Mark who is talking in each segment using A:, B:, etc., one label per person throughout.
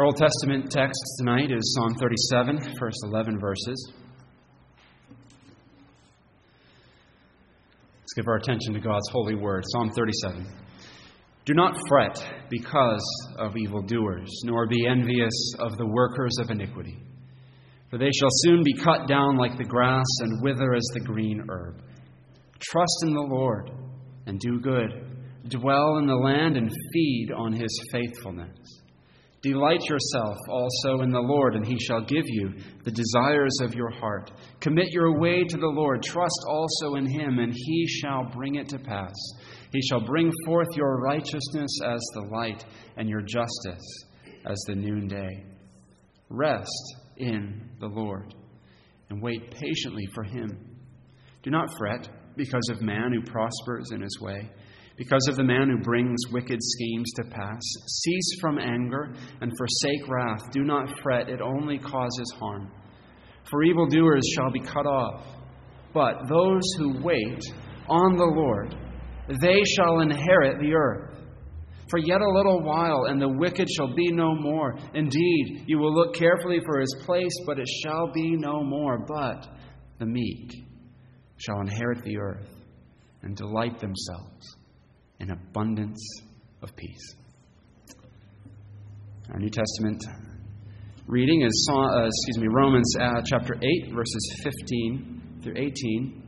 A: Our Old Testament text tonight is Psalm 37, first 11 verses. Let's give our attention to God's holy word. Psalm 37. Do not fret because of evildoers, nor be envious of the workers of iniquity. For they shall soon be cut down like the grass and wither as the green herb. Trust in the Lord and do good. Dwell in the land and feed on his faithfulness. Delight yourself also in the Lord, and he shall give you the desires of your heart. Commit your way to the Lord. Trust also in him, and he shall bring it to pass. He shall bring forth your righteousness as the light, and your justice as the noonday. Rest in the Lord, and wait patiently for him. Do not fret because of man who prospers in his way because of the man who brings wicked schemes to pass. Cease from anger and forsake wrath. Do not fret, it only causes harm. For evildoers shall be cut off, but those who wait on the Lord, they shall inherit the earth. For yet a little while, and the wicked shall be no more. Indeed, you will look carefully for his place, but it shall be no more. But the meek shall inherit the earth and delight themselves an abundance of peace. Our New Testament reading is uh, excuse me Romans uh, chapter 8 verses 15 through 18.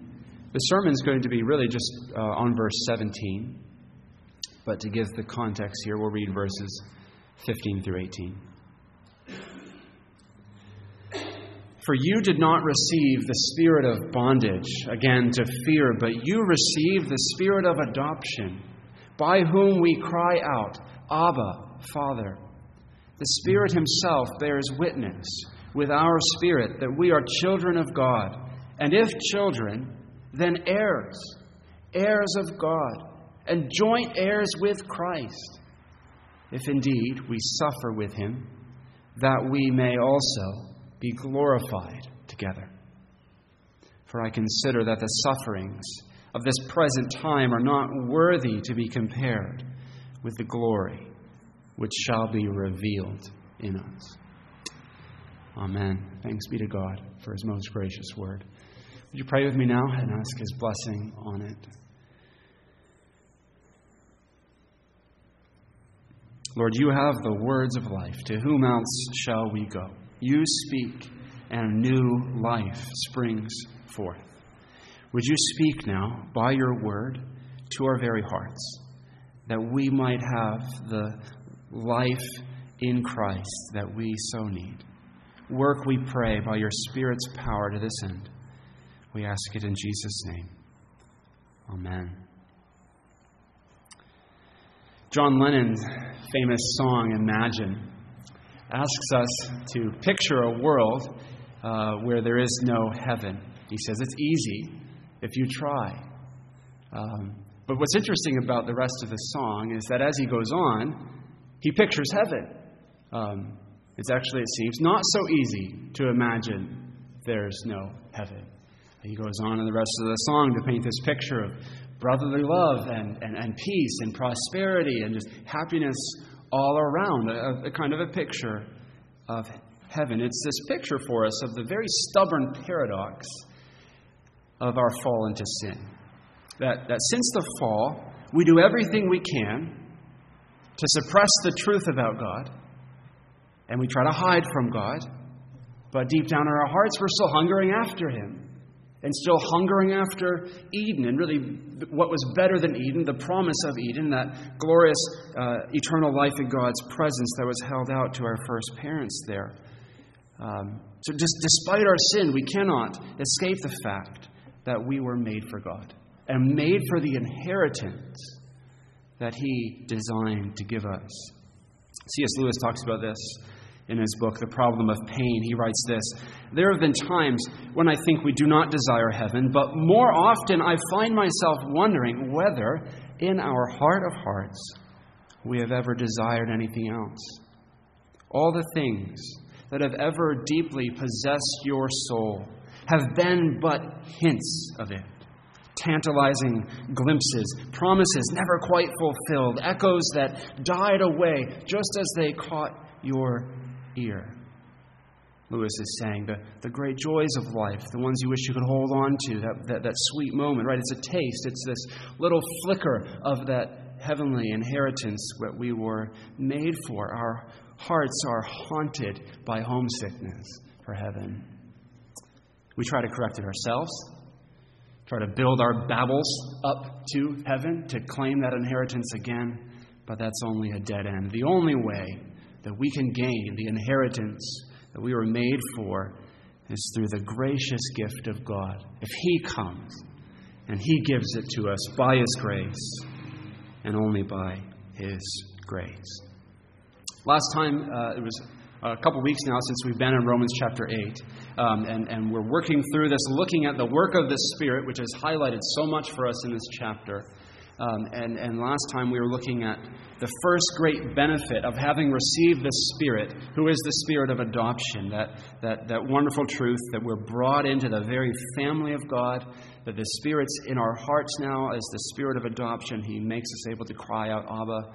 A: The sermon is going to be really just uh, on verse 17, but to give the context here, we'll read verses 15 through 18. For you did not receive the spirit of bondage, again to fear, but you received the spirit of adoption by whom we cry out, Abba, Father. The Spirit Himself bears witness with our spirit that we are children of God. And if children, then heirs, heirs of God, and joint heirs with Christ, if indeed we suffer with Him, that we may also be glorified together. For I consider that the sufferings of this present time are not worthy to be compared with the glory which shall be revealed in us. Amen. Thanks be to God for his most gracious word. Would you pray with me now and ask his blessing on it? Lord, you have the words of life. To whom else shall we go? You speak, and new life springs forth. Would you speak now by your word to our very hearts that we might have the life in Christ that we so need? Work, we pray, by your Spirit's power to this end. We ask it in Jesus' name. Amen. John Lennon's famous song, Imagine, asks us to picture a world uh, where there is no heaven. He says it's easy if you try. Um, but what's interesting about the rest of the song is that as he goes on, he pictures heaven. Um, it's actually, it seems, not so easy to imagine there's no heaven. He goes on in the rest of the song to paint this picture of brotherly love and, and, and peace and prosperity and just happiness all around, a, a kind of a picture of heaven. It's this picture for us of the very stubborn paradox of our fall into sin. That, that since the fall, we do everything we can to suppress the truth about God, and we try to hide from God, but deep down in our hearts, we're still hungering after Him and still hungering after Eden, and really what was better than Eden, the promise of Eden, that glorious uh, eternal life in God's presence that was held out to our first parents there. Um, so, just despite our sin, we cannot escape the fact that we were made for God and made for the inheritance that He designed to give us. C.S. Lewis talks about this in his book, The Problem of Pain. He writes this There have been times when I think we do not desire heaven, but more often I find myself wondering whether, in our heart of hearts, we have ever desired anything else. All the things that have ever deeply possessed your soul have been but hints of it. Tantalizing glimpses, promises never quite fulfilled, echoes that died away just as they caught your ear. Lewis is saying the, the great joys of life, the ones you wish you could hold on to, that, that, that sweet moment, right? It's a taste, it's this little flicker of that heavenly inheritance that we were made for. Our hearts are haunted by homesickness for heaven. We try to correct it ourselves, try to build our Babels up to heaven to claim that inheritance again, but that's only a dead end. The only way that we can gain the inheritance that we were made for is through the gracious gift of God. If He comes and He gives it to us by His grace and only by His grace. Last time, uh, it was a couple weeks now since we've been in Romans chapter 8, um, and, and we're working through this, looking at the work of the Spirit, which has highlighted so much for us in this chapter. Um, and, and last time we were looking at the first great benefit of having received the Spirit, who is the Spirit of adoption, that, that, that wonderful truth that we're brought into the very family of God, that the Spirit's in our hearts now as the Spirit of adoption. He makes us able to cry out, Abba,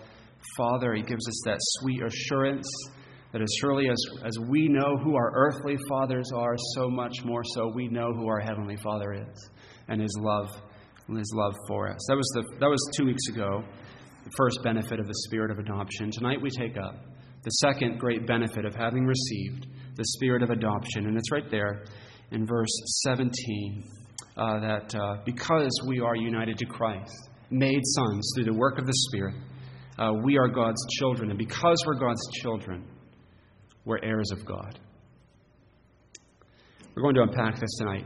A: Father. He gives us that sweet assurance that as surely as, as we know who our earthly fathers are, so much more so we know who our heavenly Father is and His love and his love for us. That was, the, that was two weeks ago, the first benefit of the spirit of adoption. Tonight we take up the second great benefit of having received the spirit of adoption. And it's right there in verse 17 uh, that uh, because we are united to Christ, made sons through the work of the Spirit, uh, we are God's children. And because we're God's children, we're heirs of God. We're going to unpack this tonight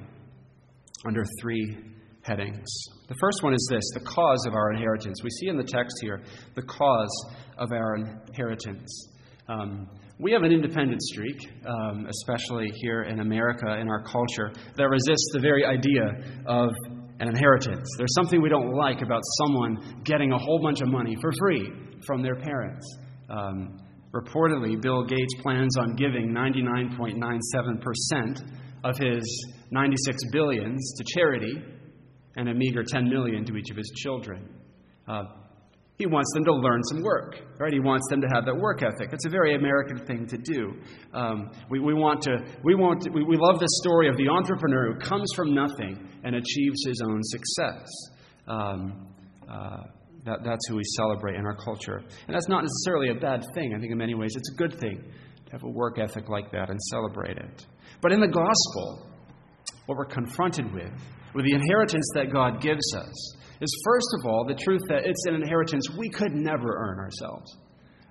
A: under three headings. The first one is this the cause of our inheritance. We see in the text here the cause of our inheritance. Um, we have an independent streak, um, especially here in America, in our culture, that resists the very idea of an inheritance. There's something we don't like about someone getting a whole bunch of money for free from their parents. Um, reportedly, Bill Gates plans on giving 99.97% of his 96 billions to charity and a meager 10 million to each of his children. Uh, he wants them to learn some work, right? He wants them to have that work ethic. It's a very American thing to do. Um, we, we, want to, we, want to, we, we love the story of the entrepreneur who comes from nothing and achieves his own success. Um, uh, that, that's who we celebrate in our culture. And that's not necessarily a bad thing. I think in many ways it's a good thing to have a work ethic like that and celebrate it. But in the gospel, what we're confronted with with the inheritance that God gives us is, first of all, the truth that it's an inheritance we could never earn ourselves.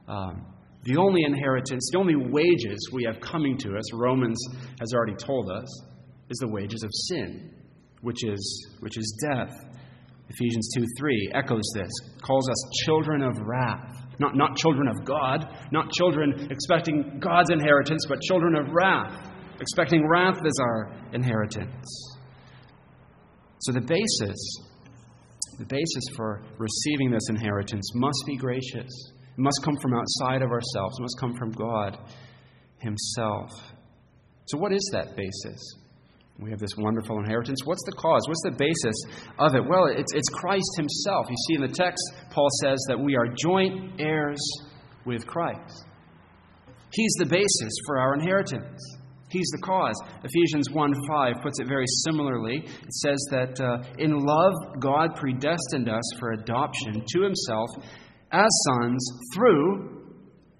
A: Um, the only inheritance, the only wages we have coming to us, Romans has already told us, is the wages of sin, which is, which is death. Ephesians 2 3 echoes this, calls us children of wrath. Not, not children of God, not children expecting God's inheritance, but children of wrath, expecting wrath as our inheritance. So the basis, the basis for receiving this inheritance must be gracious. It must come from outside of ourselves. It must come from God Himself. So, what is that basis? We have this wonderful inheritance. What's the cause? What's the basis of it? Well, it's, it's Christ Himself. You see in the text, Paul says that we are joint heirs with Christ. He's the basis for our inheritance. He's the cause. Ephesians 1 5 puts it very similarly. It says that uh, in love, God predestined us for adoption to himself as sons through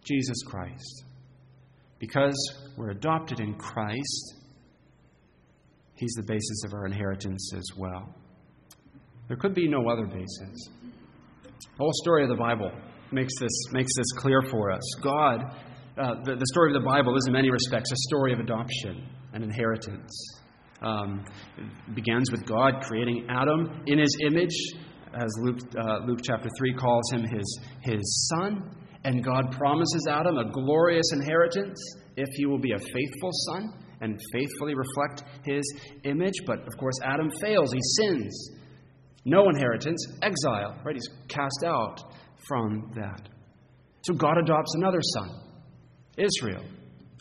A: Jesus Christ. Because we're adopted in Christ, He's the basis of our inheritance as well. There could be no other basis. The whole story of the Bible makes this, makes this clear for us. God uh, the, the, story of the Bible is, in many respects, a story of adoption and inheritance. Um, begins with God creating Adam in his image, as Luke, uh, Luke chapter 3 calls him his, his son. And God promises Adam a glorious inheritance if he will be a faithful son and faithfully reflect his image. But of course, Adam fails, he sins. No inheritance, exile, right? He's cast out from that. So God adopts another son Israel,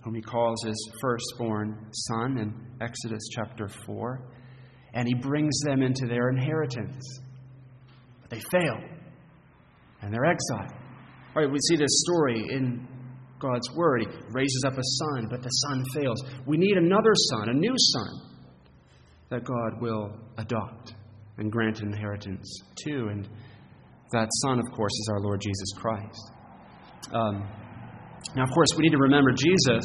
A: whom he calls his firstborn son in Exodus chapter 4, and he brings them into their inheritance. But they fail, and they're exiled. All right, we see this story in God's word. He raises up a son, but the son fails. We need another son, a new son, that God will adopt and grant inheritance to. And that son, of course, is our Lord Jesus Christ. Um, now, of course, we need to remember Jesus,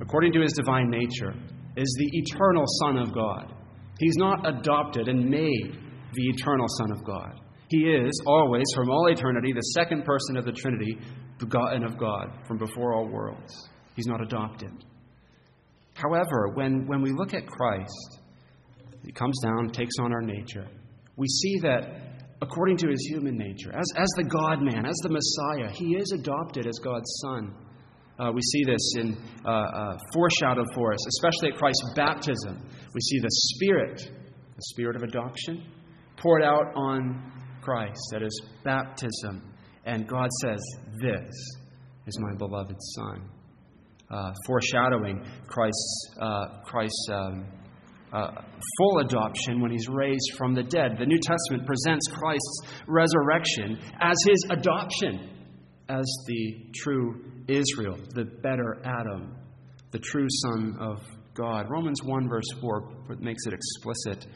A: according to his divine nature, is the eternal Son of God. He's not adopted and made the eternal Son of God. He is always, from all eternity, the second person of the Trinity, begotten of God from before all worlds. He's not adopted. However, when, when we look at Christ, he comes down, takes on our nature, we see that according to his human nature, as, as the God man, as the Messiah, he is adopted as God's Son. Uh, we see this in uh, uh, foreshadowed for us, especially at Christ's baptism. We see the Spirit, the Spirit of adoption, poured out on Christ at his baptism. And God says, This is my beloved Son. Uh, foreshadowing Christ's, uh, Christ's um, uh, full adoption when he's raised from the dead. The New Testament presents Christ's resurrection as his adoption as the true Israel, the better Adam, the true Son of God. Romans 1, verse 4 makes it explicit.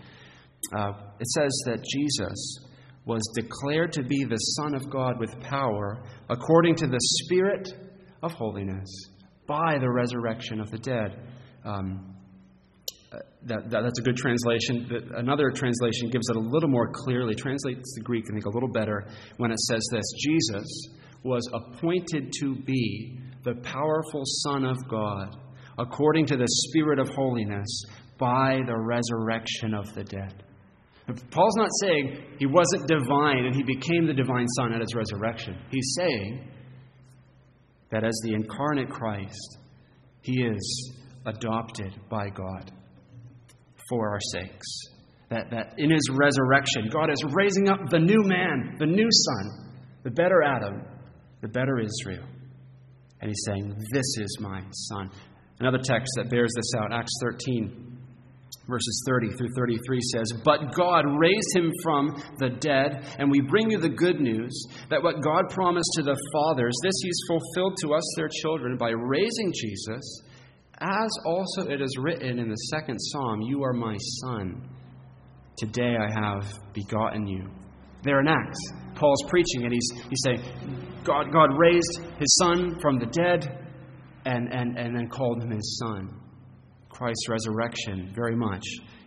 A: Uh, it says that Jesus was declared to be the Son of God with power according to the Spirit of holiness by the resurrection of the dead. Um, uh, that, that, that's a good translation. Another translation gives it a little more clearly, translates the Greek, I think, a little better when it says this Jesus was appointed to be the powerful Son of God according to the Spirit of holiness by the resurrection of the dead. Paul's not saying he wasn't divine and he became the divine Son at his resurrection. He's saying that as the incarnate Christ, he is adopted by God for our sakes. That, that in his resurrection, God is raising up the new man, the new Son, the better Adam, the better Israel. And he's saying, This is my Son. Another text that bears this out, Acts 13 verses 30 through 33 says, But God raised him from the dead, and we bring you the good news that what God promised to the fathers, this he's fulfilled to us, their children, by raising Jesus, as also it is written in the second psalm, You are my son. Today I have begotten you. There in Acts, Paul's preaching, and he's, he's saying, God, God raised his son from the dead and, and, and then called him his son. Christ's resurrection very much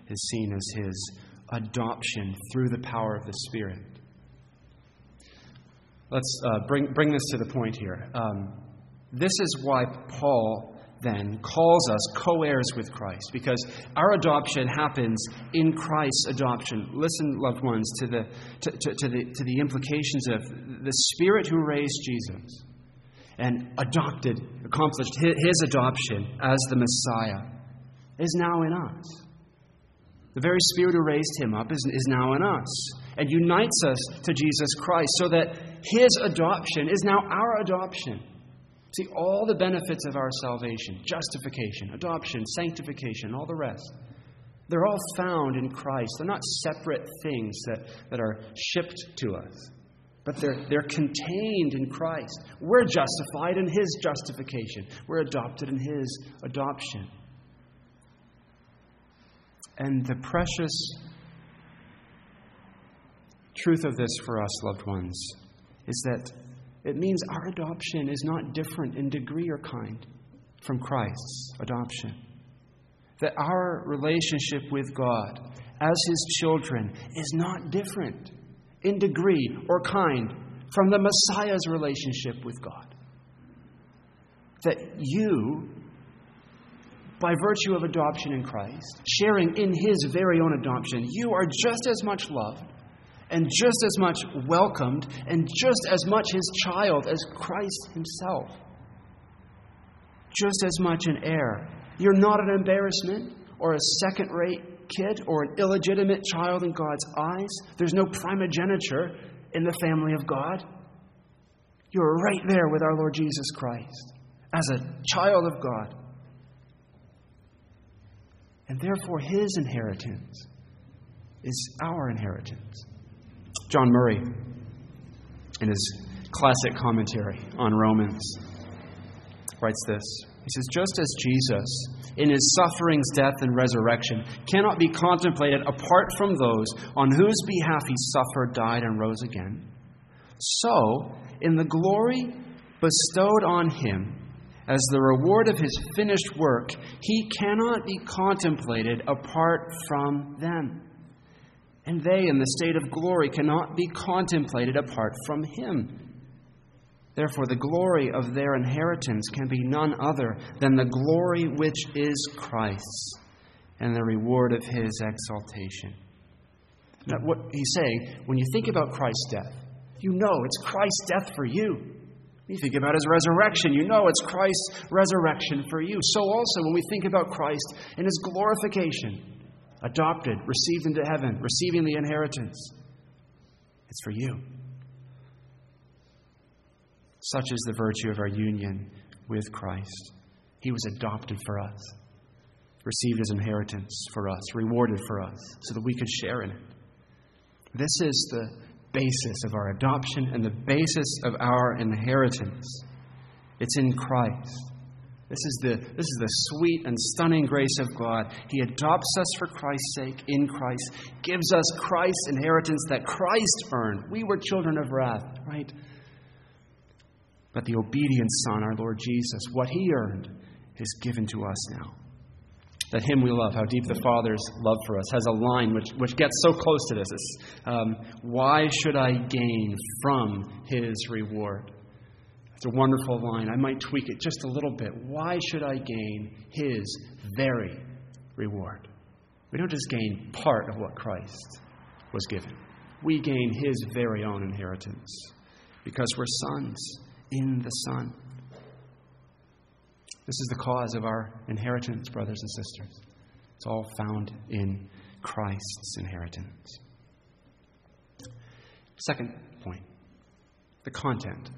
A: is seen as his adoption through the power of the Spirit. Let's uh, bring, bring this to the point here. Um, this is why Paul then calls us co heirs with Christ, because our adoption happens in Christ's adoption. Listen, loved ones, to the, to, to, to, the, to the implications of the Spirit who raised Jesus and adopted, accomplished his, his adoption as the Messiah is now in us. The very Spirit who raised him up is, is now in us and unites us to Jesus Christ so that his adoption is now our adoption. See, all the benefits of our salvation justification, adoption, sanctification, all the rest they're all found in Christ. They're not separate things that, that are shipped to us, but they're, they're contained in Christ. We're justified in His justification, we're adopted in His adoption. And the precious truth of this for us, loved ones, is that it means our adoption is not different in degree or kind from Christ's adoption. That our relationship with God as His children is not different in degree or kind from the Messiah's relationship with God. That you by virtue of adoption in Christ, sharing in his very own adoption, you are just as much loved and just as much welcomed and just as much his child as Christ himself. Just as much an heir. You're not an embarrassment or a second rate kid or an illegitimate child in God's eyes. There's no primogeniture in the family of God. You're right there with our Lord Jesus Christ as a child of God and therefore, his inheritance is our inheritance. John Murray, in his classic commentary on Romans, writes this. He says, Just as Jesus, in his sufferings, death, and resurrection, cannot be contemplated apart from those on whose behalf he suffered, died, and rose again, so, in the glory bestowed on him as the reward of his finished work, he cannot be contemplated apart from them. And they, in the state of glory, cannot be contemplated apart from him. Therefore, the glory of their inheritance can be none other than the glory which is Christ's and the reward of his exaltation. Now, what he's saying, when you think about Christ's death, you know it's Christ's death for you. You think about his resurrection, you know it's Christ's resurrection for you. So also, when we think about Christ and his glorification, adopted, received into heaven, receiving the inheritance, it's for you. Such is the virtue of our union with Christ. He was adopted for us, received his inheritance for us, rewarded for us, so that we could share in it. This is the basis of our adoption and the basis of our inheritance. It's in Christ. This is, the, this is the sweet and stunning grace of God. He adopts us for Christ's sake in Christ, gives us Christ's inheritance that Christ earned. We were children of wrath, right? But the obedient Son, our Lord Jesus, what He earned is given to us now. That hymn we love, how deep the Father's love for us, has a line which, which gets so close to this. Um, Why should I gain from His reward? It's a wonderful line. I might tweak it just a little bit. Why should I gain His very reward? We don't just gain part of what Christ was given, we gain His very own inheritance because we're sons in the Son. This is the cause of our inheritance, brothers and sisters. It's all found in Christ's inheritance. Second point the content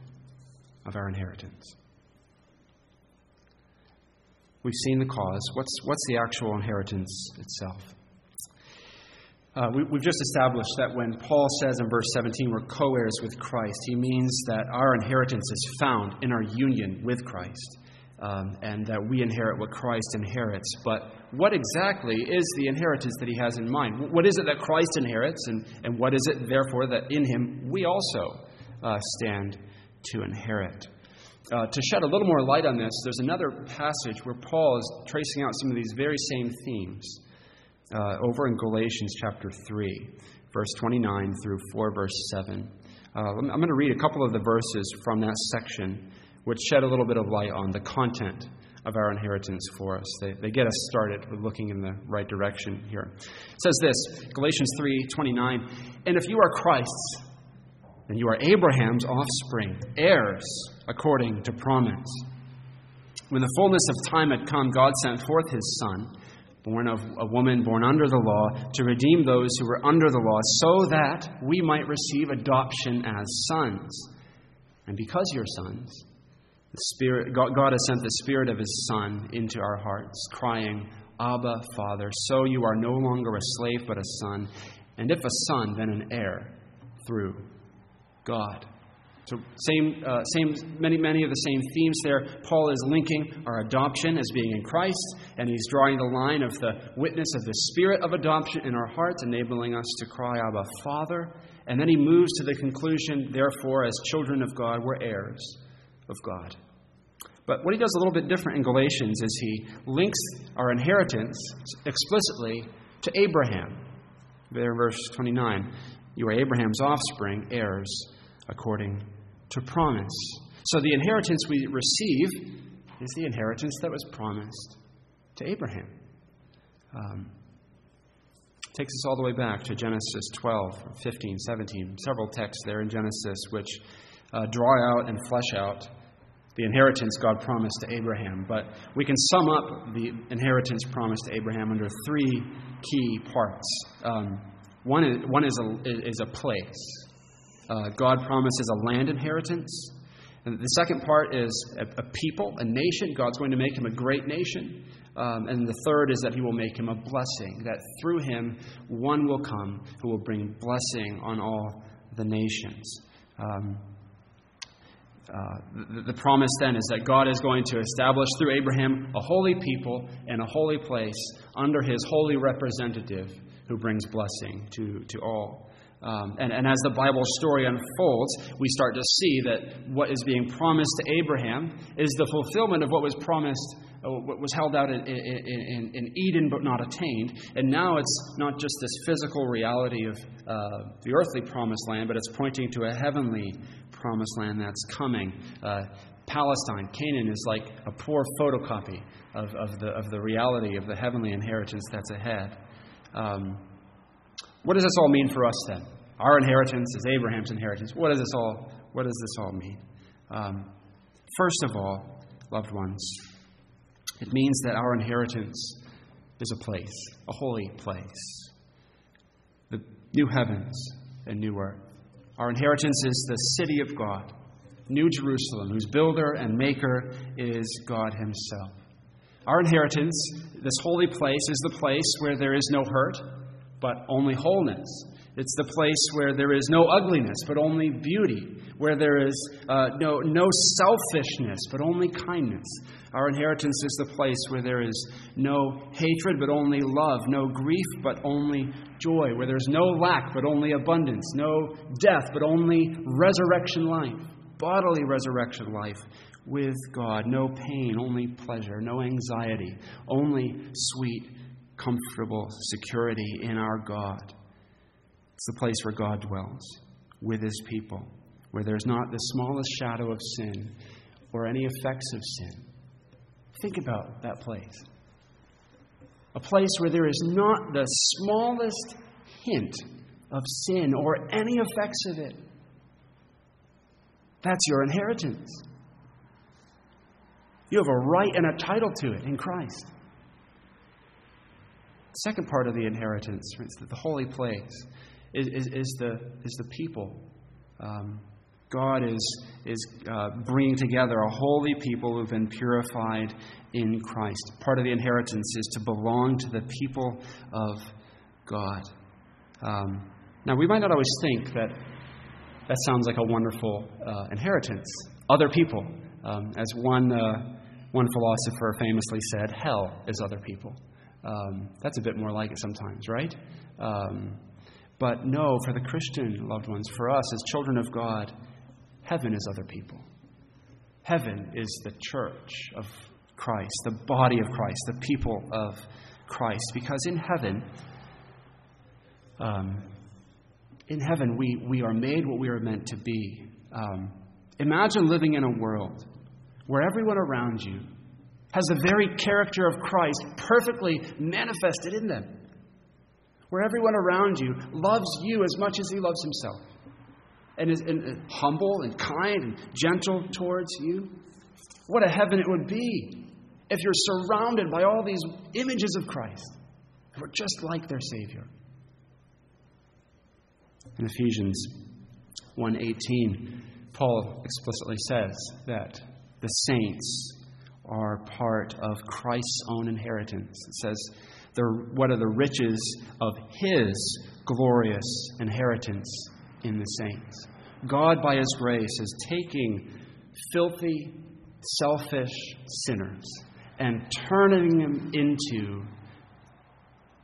A: of our inheritance. We've seen the cause. What's, what's the actual inheritance itself? Uh, we, have just established that when Paul says in verse 17 we're co heirs with Christ, he means that our inheritance is found in our union with Christ um, and that we inherit what Christ inherits. But what exactly is the inheritance that he has in mind? What is it that Christ inherits, and, and what is it, therefore, that in him we also uh, stand to inherit? Uh, to shed a little more light on this, there's another passage where Paul is tracing out some of these very same themes uh, over in Galatians chapter 3, verse 29 through 4, verse 7. Uh, I'm going to read a couple of the verses from that section, which shed a little bit of light on the content of our inheritance for us. They, they get us started with looking in the right direction here. It says this Galatians 3 29. And if you are Christ's, then you are Abraham's offspring, heirs according to promise. When the fullness of time had come, God sent forth his Son born of a woman born under the law, to redeem those who were under the law, so that we might receive adoption as sons. And because you're sons, the Spirit, God, God has sent the Spirit of His Son into our hearts, crying, Abba, Father. So you are no longer a slave, but a son. And if a son, then an heir through God. So, same, uh, same, many, many of the same themes there. Paul is linking our adoption as being in Christ, and he's drawing the line of the witness of the spirit of adoption in our hearts, enabling us to cry, Abba, Father. And then he moves to the conclusion, therefore, as children of God, we're heirs of God. But what he does a little bit different in Galatians is he links our inheritance explicitly to Abraham. There, verse 29. You are Abraham's offspring, heirs according to promise. So the inheritance we receive is the inheritance that was promised to Abraham. Um, takes us all the way back to Genesis 12, 15, 17, several texts there in Genesis which uh, draw out and flesh out the inheritance God promised to Abraham. But we can sum up the inheritance promised to Abraham under three key parts. Um, one is, one is, a, is a place. Uh, God promises a land inheritance. And the second part is a, a, people, a nation. God's going to make him a great nation. Um, and the third is that he will make him a blessing, that through him one will come who will bring blessing on all the nations. Um, uh, the, the promise then is that God is going to establish through Abraham a holy people and a holy place under his holy representative who brings blessing to, to all. Um, and, and as the Bible story unfolds, we start to see that what is being promised to Abraham is the fulfillment of what was promised, uh, what was held out in, in, in, Eden but not attained. And now it's not just this physical reality of uh, the earthly promised land, but it's pointing to a heavenly promised land that's coming. Uh, Palestine, Canaan, is like a poor photocopy of, of, the, of the reality of the heavenly inheritance that's ahead. Um, what does this all mean for us then? Our inheritance is Abraham's inheritance. What does this all, what does this all mean? Um, first of all, loved ones, it means that our inheritance is a place, a holy place. The new heavens and new earth. Our inheritance is the city of God, New Jerusalem, whose builder and maker is God Himself. Our inheritance, this holy place, is the place where there is no hurt, but only wholeness. It's the place where there is no ugliness, but only beauty, where there is uh, no, no selfishness, but only kindness. Our inheritance is the place where there is no hatred, but only love, no grief, but only joy, where there's no lack, but only abundance, no death, but only resurrection life, bodily resurrection life with God, no pain, only pleasure, no anxiety, only sweet comfortable security in our God. It's the place where God dwells with his people, where there's not the smallest shadow of sin or any effects of sin. Think about that place. A place where there is not the smallest hint of sin or any effects of it. That's your inheritance. You have a right and a title to it in Christ. Second part of the inheritance, the holy place, is, is, is the, is the people. Um, God is, is uh, bringing together a holy people who've been purified in Christ. Part of the inheritance is to belong to the people of God. Um, now, we might not always think that that sounds like a wonderful uh, inheritance. Other people. Um, as one, uh, one philosopher famously said, hell is other people. Um, that's a bit more like it sometimes, right? Um, but no, for the Christian loved ones, for us as children of God, heaven is other people. Heaven is the church of Christ, the body of Christ, the people of Christ. Because in heaven, um, in heaven, we, we are made what we are meant to be. Um, imagine living in a world where everyone around you has the very character of Christ perfectly manifested in them. Where everyone around you loves you as much as he loves himself and is and uh, humble and kind and gentle towards you. What a heaven it would be if you're surrounded by all these images of Christ who are just like their Savior. In Ephesians 1:18, Paul explicitly says that the saints are part of Christ's own inheritance. It says, What are the riches of his glorious inheritance in the saints? God, by his grace, is taking filthy, selfish sinners and turning them into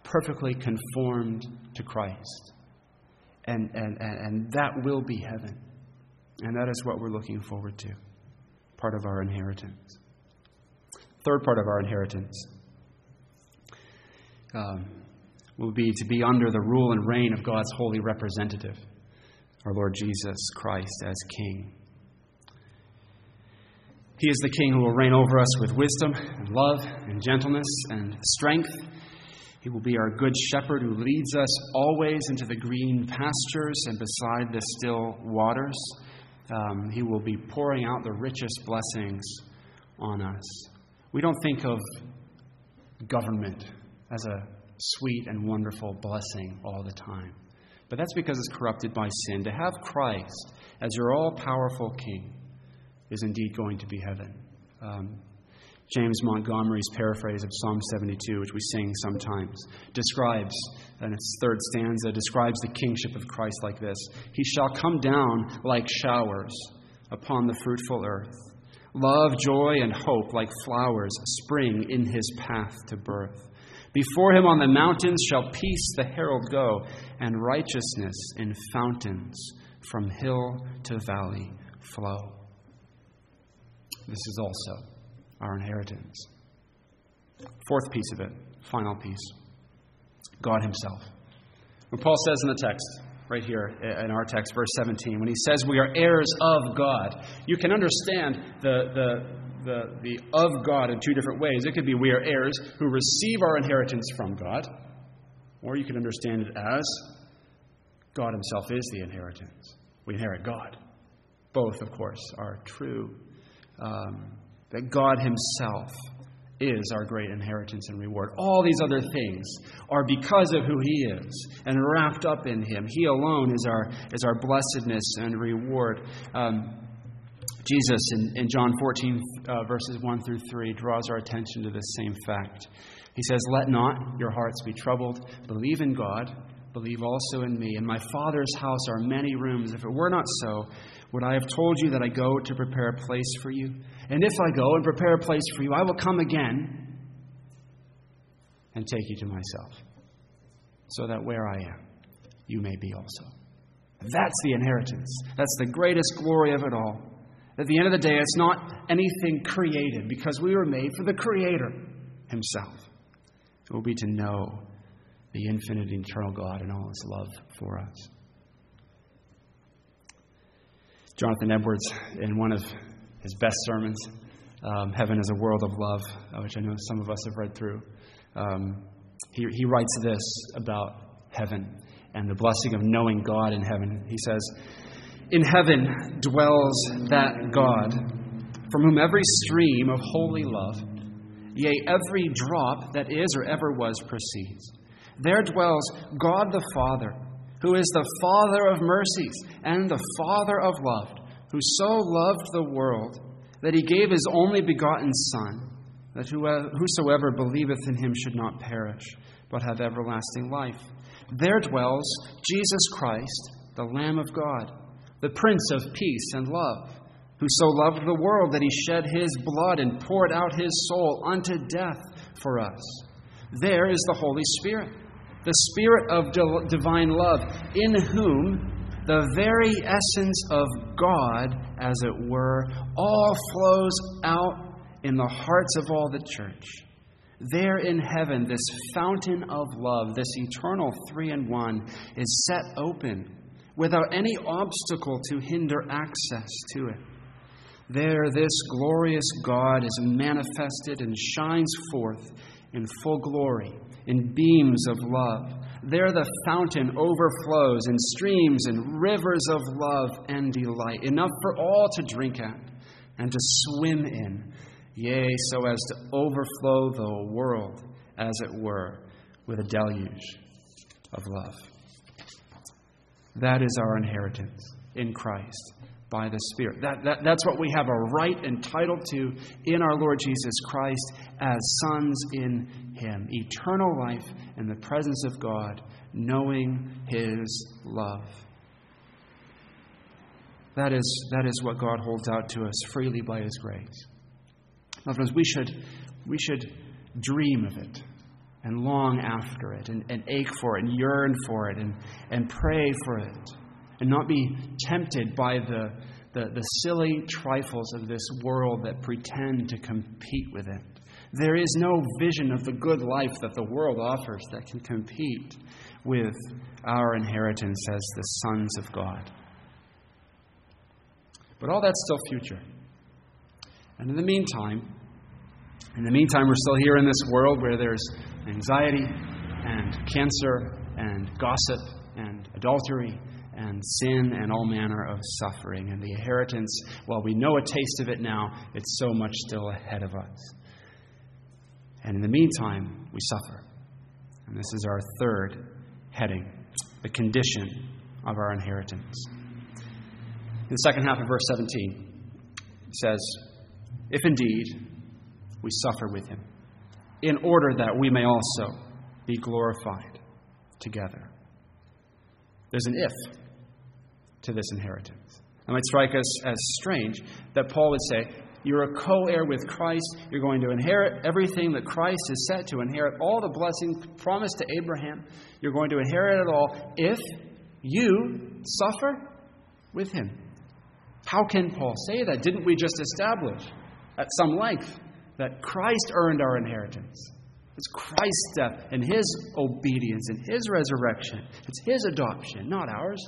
A: perfectly conformed to Christ. And, and, and that will be heaven. And that is what we're looking forward to, part of our inheritance. Third part of our inheritance um, will be to be under the rule and reign of God's holy representative, our Lord Jesus Christ as King. He is the King who will reign over us with wisdom and love and gentleness and strength. He will be our good shepherd who leads us always into the green pastures and beside the still waters. Um, he will be pouring out the richest blessings on us. We don't think of government as a sweet and wonderful blessing all the time. But that's because it's corrupted by sin. To have Christ as your all powerful King is indeed going to be heaven. Um, James Montgomery's paraphrase of Psalm 72, which we sing sometimes, describes, and its third stanza describes the kingship of Christ like this He shall come down like showers upon the fruitful earth. Love, joy, and hope, like flowers, spring in his path to birth. Before him on the mountains shall peace the herald go, and righteousness in fountains from hill to valley flow. This is also our inheritance. Fourth piece of it, final piece God Himself. When Paul says in the text, right here in our text, verse 17, when he says we are heirs of God, you can understand the, the, the, the of God in two different ways. It could be we are heirs who receive our inheritance from God, or you can understand it as God Himself is the inheritance. We inherit God. Both, of course, are true. Um, that God Himself is our great inheritance and reward. All these other things are because of who He is and wrapped up in Him. He alone is our, is our blessedness and reward. Um, Jesus in, in John 14, uh, verses 1 through 3, draws our attention to this same fact. He says, Let not your hearts be troubled. Believe in God. Believe also in me. In my Father's house are many rooms. If it were not so, would I have told you that I go to prepare a place for you? And if I go and prepare a place for you, I will come again and take you to myself, so that where I am, you may be also. That's the inheritance. That's the greatest glory of it all. At the end of the day, it's not anything created because we were made for the Creator Himself. It will be to know the infinite, eternal God and all His love for us. Jonathan Edwards, in one of his best sermons, um, Heaven is a World of Love, uh, which I know some of us have read through, um, he, he writes this about heaven and the blessing of knowing God in heaven. He says, In heaven dwells that God from whom every stream of holy love, yea, every drop that is or ever was, proceeds. There dwells God the Father who is the Father of mercies and the Father of love, who so loved the world that he gave his only begotten Son, that whosoever believeth in him should not perish, but have everlasting life. There dwells Jesus Christ, the Lamb of God, the Prince of peace and love, who so loved the world that he shed his blood and poured out his soul unto death for us. There is the Holy Spirit the Spirit of divine love, in whom the very essence of God, as it were, all flows out in the hearts of all the church. There in heaven, this fountain of love, this eternal three in one, is set open without any obstacle to hinder access to it. There, this glorious God is manifested and shines forth in full glory in beams of love. There the fountain overflows in streams and rivers of love and delight, enough for all to drink at and to swim in, yea, so as to overflow the world, as it were, with a deluge of love. That is our inheritance in Christ by the Spirit. That, that, that's what we have a right entitled to in our Lord Jesus Christ as sons in Him eternal life in the presence of God, knowing His love. That is, that is what God holds out to us freely by His grace. My friends, we should, we should dream of it and long after it and, and ache for it and yearn for it and, and pray for it and not be tempted by the, the, the silly trifles of this world that pretend to compete with it. There is no vision of the good life that the world offers that can compete with our inheritance as the sons of God. But all that's still future. And in the meantime, in the meantime, we're still here in this world where there's anxiety and cancer and gossip and adultery and sin and all manner of suffering. And the inheritance, while we know a taste of it now, it's so much still ahead of us. And in the meantime, we suffer. And this is our third heading the condition of our inheritance. In the second half of verse 17, it says, If indeed we suffer with him, in order that we may also be glorified together. There's an if to this inheritance. It might strike us as strange that Paul would say, You're a co heir with Christ. You're going to inherit everything that Christ is set to inherit, all the blessing promised to Abraham. You're going to inherit it all if you suffer with him. How can Paul say that? Didn't we just establish at some length that Christ earned our inheritance? It's Christ's death and his obedience and his resurrection. It's his adoption, not ours.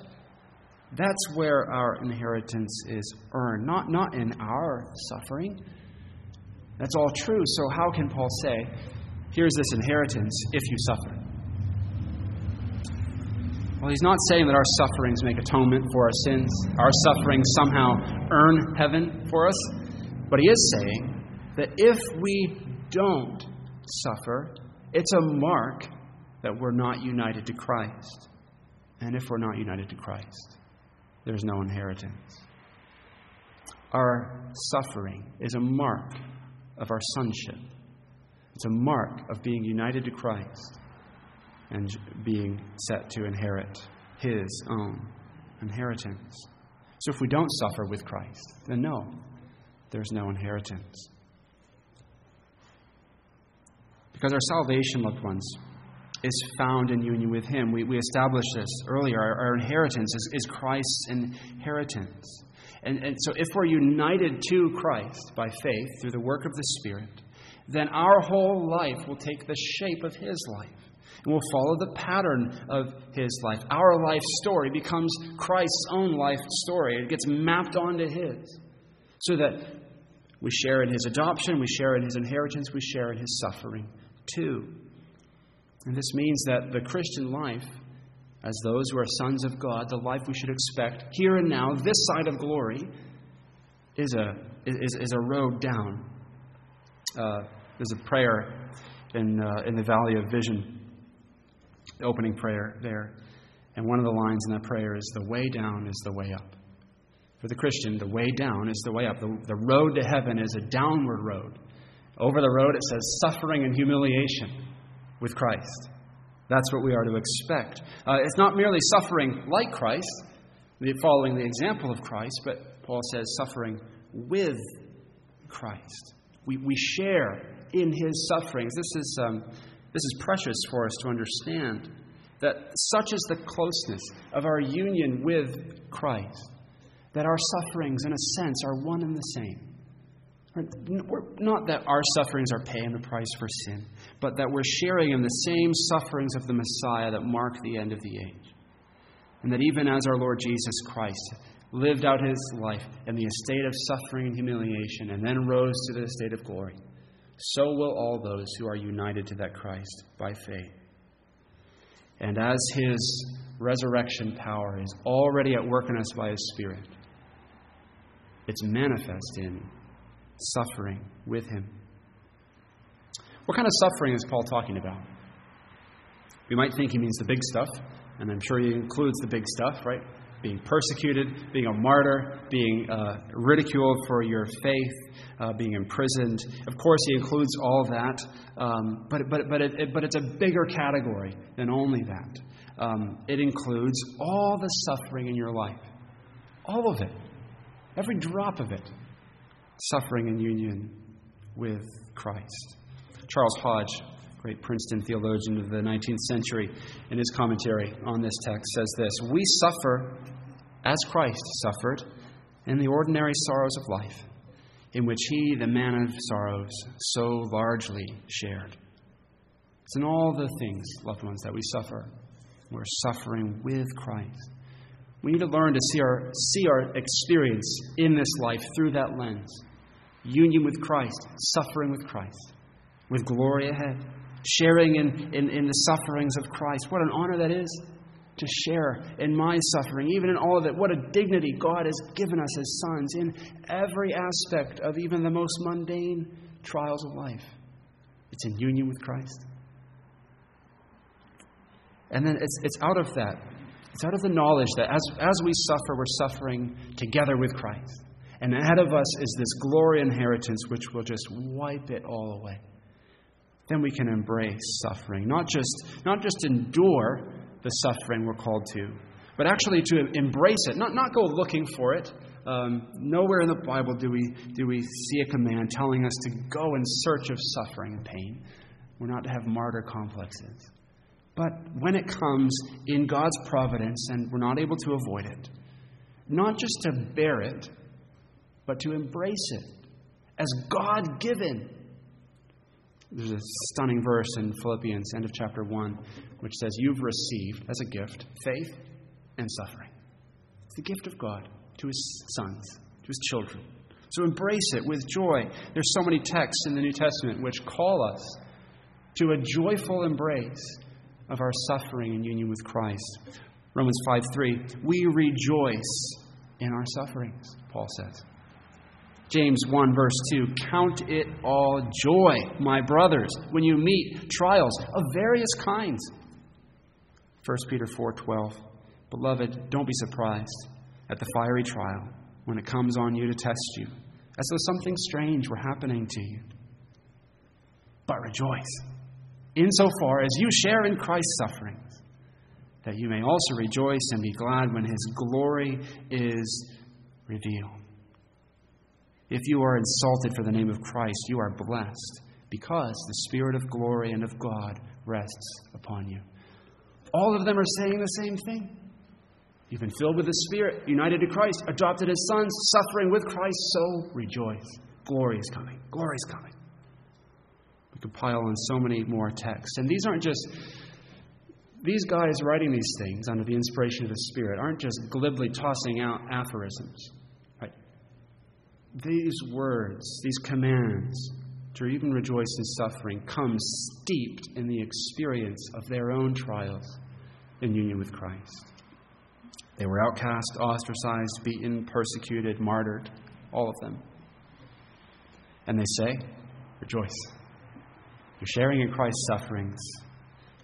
A: That's where our inheritance is earned, not, not in our suffering. That's all true. So, how can Paul say, here's this inheritance if you suffer? Well, he's not saying that our sufferings make atonement for our sins, our sufferings somehow earn heaven for us, but he is saying that if we don't suffer, it's a mark that we're not united to Christ. And if we're not united to Christ, there's no inheritance. Our suffering is a mark of our sonship. It's a mark of being united to Christ and being set to inherit His own inheritance. So if we don't suffer with Christ, then no, there's no inheritance. Because our salvation, loved ones, is found in union with Him. We, we established this earlier. Our, our inheritance is, is Christ's inheritance. And, and so, if we're united to Christ by faith through the work of the Spirit, then our whole life will take the shape of His life. And we'll follow the pattern of His life. Our life story becomes Christ's own life story. It gets mapped onto His. So that we share in His adoption, we share in His inheritance, we share in His suffering too. And this means that the Christian life, as those who are sons of God, the life we should expect here and now, this side of glory, is a, is, is a road down. Uh, there's a prayer in, uh, in the Valley of Vision, the opening prayer there. And one of the lines in that prayer is The way down is the way up. For the Christian, the way down is the way up. The, the road to heaven is a downward road. Over the road, it says suffering and humiliation with Christ. That's what we are to expect. Uh, it's not merely suffering like Christ, following the example of Christ, but Paul says suffering with Christ. We, we share in his sufferings. This is, um, this is precious for us to understand that such is the closeness of our union with Christ, that our sufferings, in a sense, are one and the same. Not that our sufferings are paying the price for sin, but that we're sharing in the same sufferings of the Messiah that mark the end of the age. And that even as our Lord Jesus Christ lived out his life in the estate of suffering and humiliation and then rose to the estate of glory, so will all those who are united to that Christ by faith. And as his resurrection power is already at work in us by his Spirit, it's manifest in suffering with him. What kind of suffering is Paul talking about? We might think he means the big stuff, and I'm sure he includes the big stuff, right? Being persecuted, being a martyr, being uh, ridiculed for your faith, uh, being imprisoned. Of course, he includes all that, um, but, but, but, it, it, but it's a bigger category than only that. Um, it includes all the suffering in your life, all of it, every drop of it suffering in union with Christ. Charles Hodge, great Princeton theologian of the 19th century, in his commentary on this text says this We suffer as Christ suffered in the ordinary sorrows of life, in which he, the man of sorrows, so largely shared. It's in all the things, loved ones, that we suffer. We're suffering with Christ. We need to learn to see our, see our experience in this life through that lens union with Christ, suffering with Christ, with glory ahead, sharing in, in, in, the sufferings of Christ. What an honor that is to share in my suffering, even in all of it. What a dignity God has given us as sons in every aspect of even the most mundane trials of life. It's in union with Christ. And then it's, it's out of that. It's out of the knowledge that as, as we suffer, we're suffering together with Christ. And ahead of us is this glory inheritance which will just wipe it all away. Then we can embrace suffering, not just, not just endure the suffering we're called to, but actually to embrace it, not, not go looking for it Um, nowhere in the Bible do we, do we see a command telling us to go in search of suffering and pain. We're not to have martyr complexes. But when it comes in God's providence and we're not able to avoid it, not just to bear it, but to embrace it as God given. There's a stunning verse in Philippians, end of chapter 1, which says, You've received as a gift faith and suffering. It's the gift of God to his sons, to his children. So embrace it with joy. There's so many texts in the New Testament which call us to a joyful embrace of our suffering in union with Christ. Romans 5 3, we rejoice in our sufferings, Paul says. James 1, verse 2 Count it all joy, my brothers, when you meet trials of various kinds. 1 Peter 4 12, Beloved, don't be surprised at the fiery trial when it comes on you to test you, as though something strange were happening to you. But rejoice, insofar as you share in Christ's sufferings, that you may also rejoice and be glad when his glory is revealed. If you are insulted for the name of Christ, you are blessed because the Spirit of glory and of God rests upon you. All of them are saying the same thing. You've been filled with the Spirit, united to Christ, adopted as sons, suffering with Christ, so rejoice. Glory is coming. Glory is coming. We could pile on so many more texts. And these aren't just, these guys writing these things under the inspiration of the Spirit aren't just glibly tossing out aphorisms. These words, these commands to even rejoice in suffering come steeped in the experience of their own trials in union with Christ. They were outcast, ostracized, beaten, persecuted, martyred, all of them. And they say, Rejoice. You're sharing in Christ's sufferings.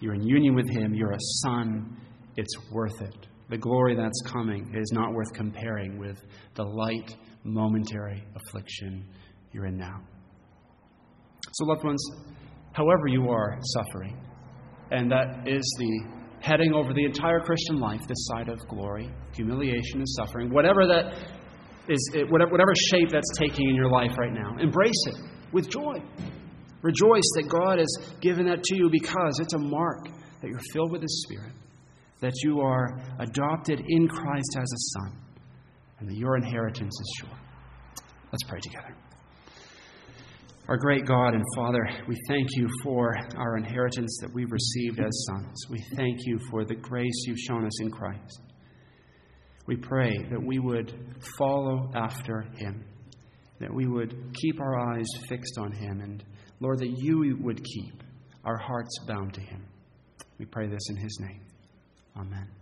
A: You're in union with Him. You're a son. It's worth it. The glory that's coming is not worth comparing with the light, momentary affliction you're in now. So, loved ones, however you are suffering, and that is the heading over the entire Christian life, this side of glory, humiliation, and suffering, whatever that is, whatever, shape that's taking in your life right now, embrace it with joy. Rejoice that God has given that to you because it's a mark that you're filled with His Spirit, that you are adopted in Christ as a son, and that your inheritance is sure. Let's pray together. Our great God and Father, we thank you for our inheritance that we've received as sons. We thank you for the grace you've shown us in Christ. We pray that we would follow after him, that we would keep our eyes fixed on him, and Lord, that you would keep our hearts bound to him. We pray this in his name. Amen.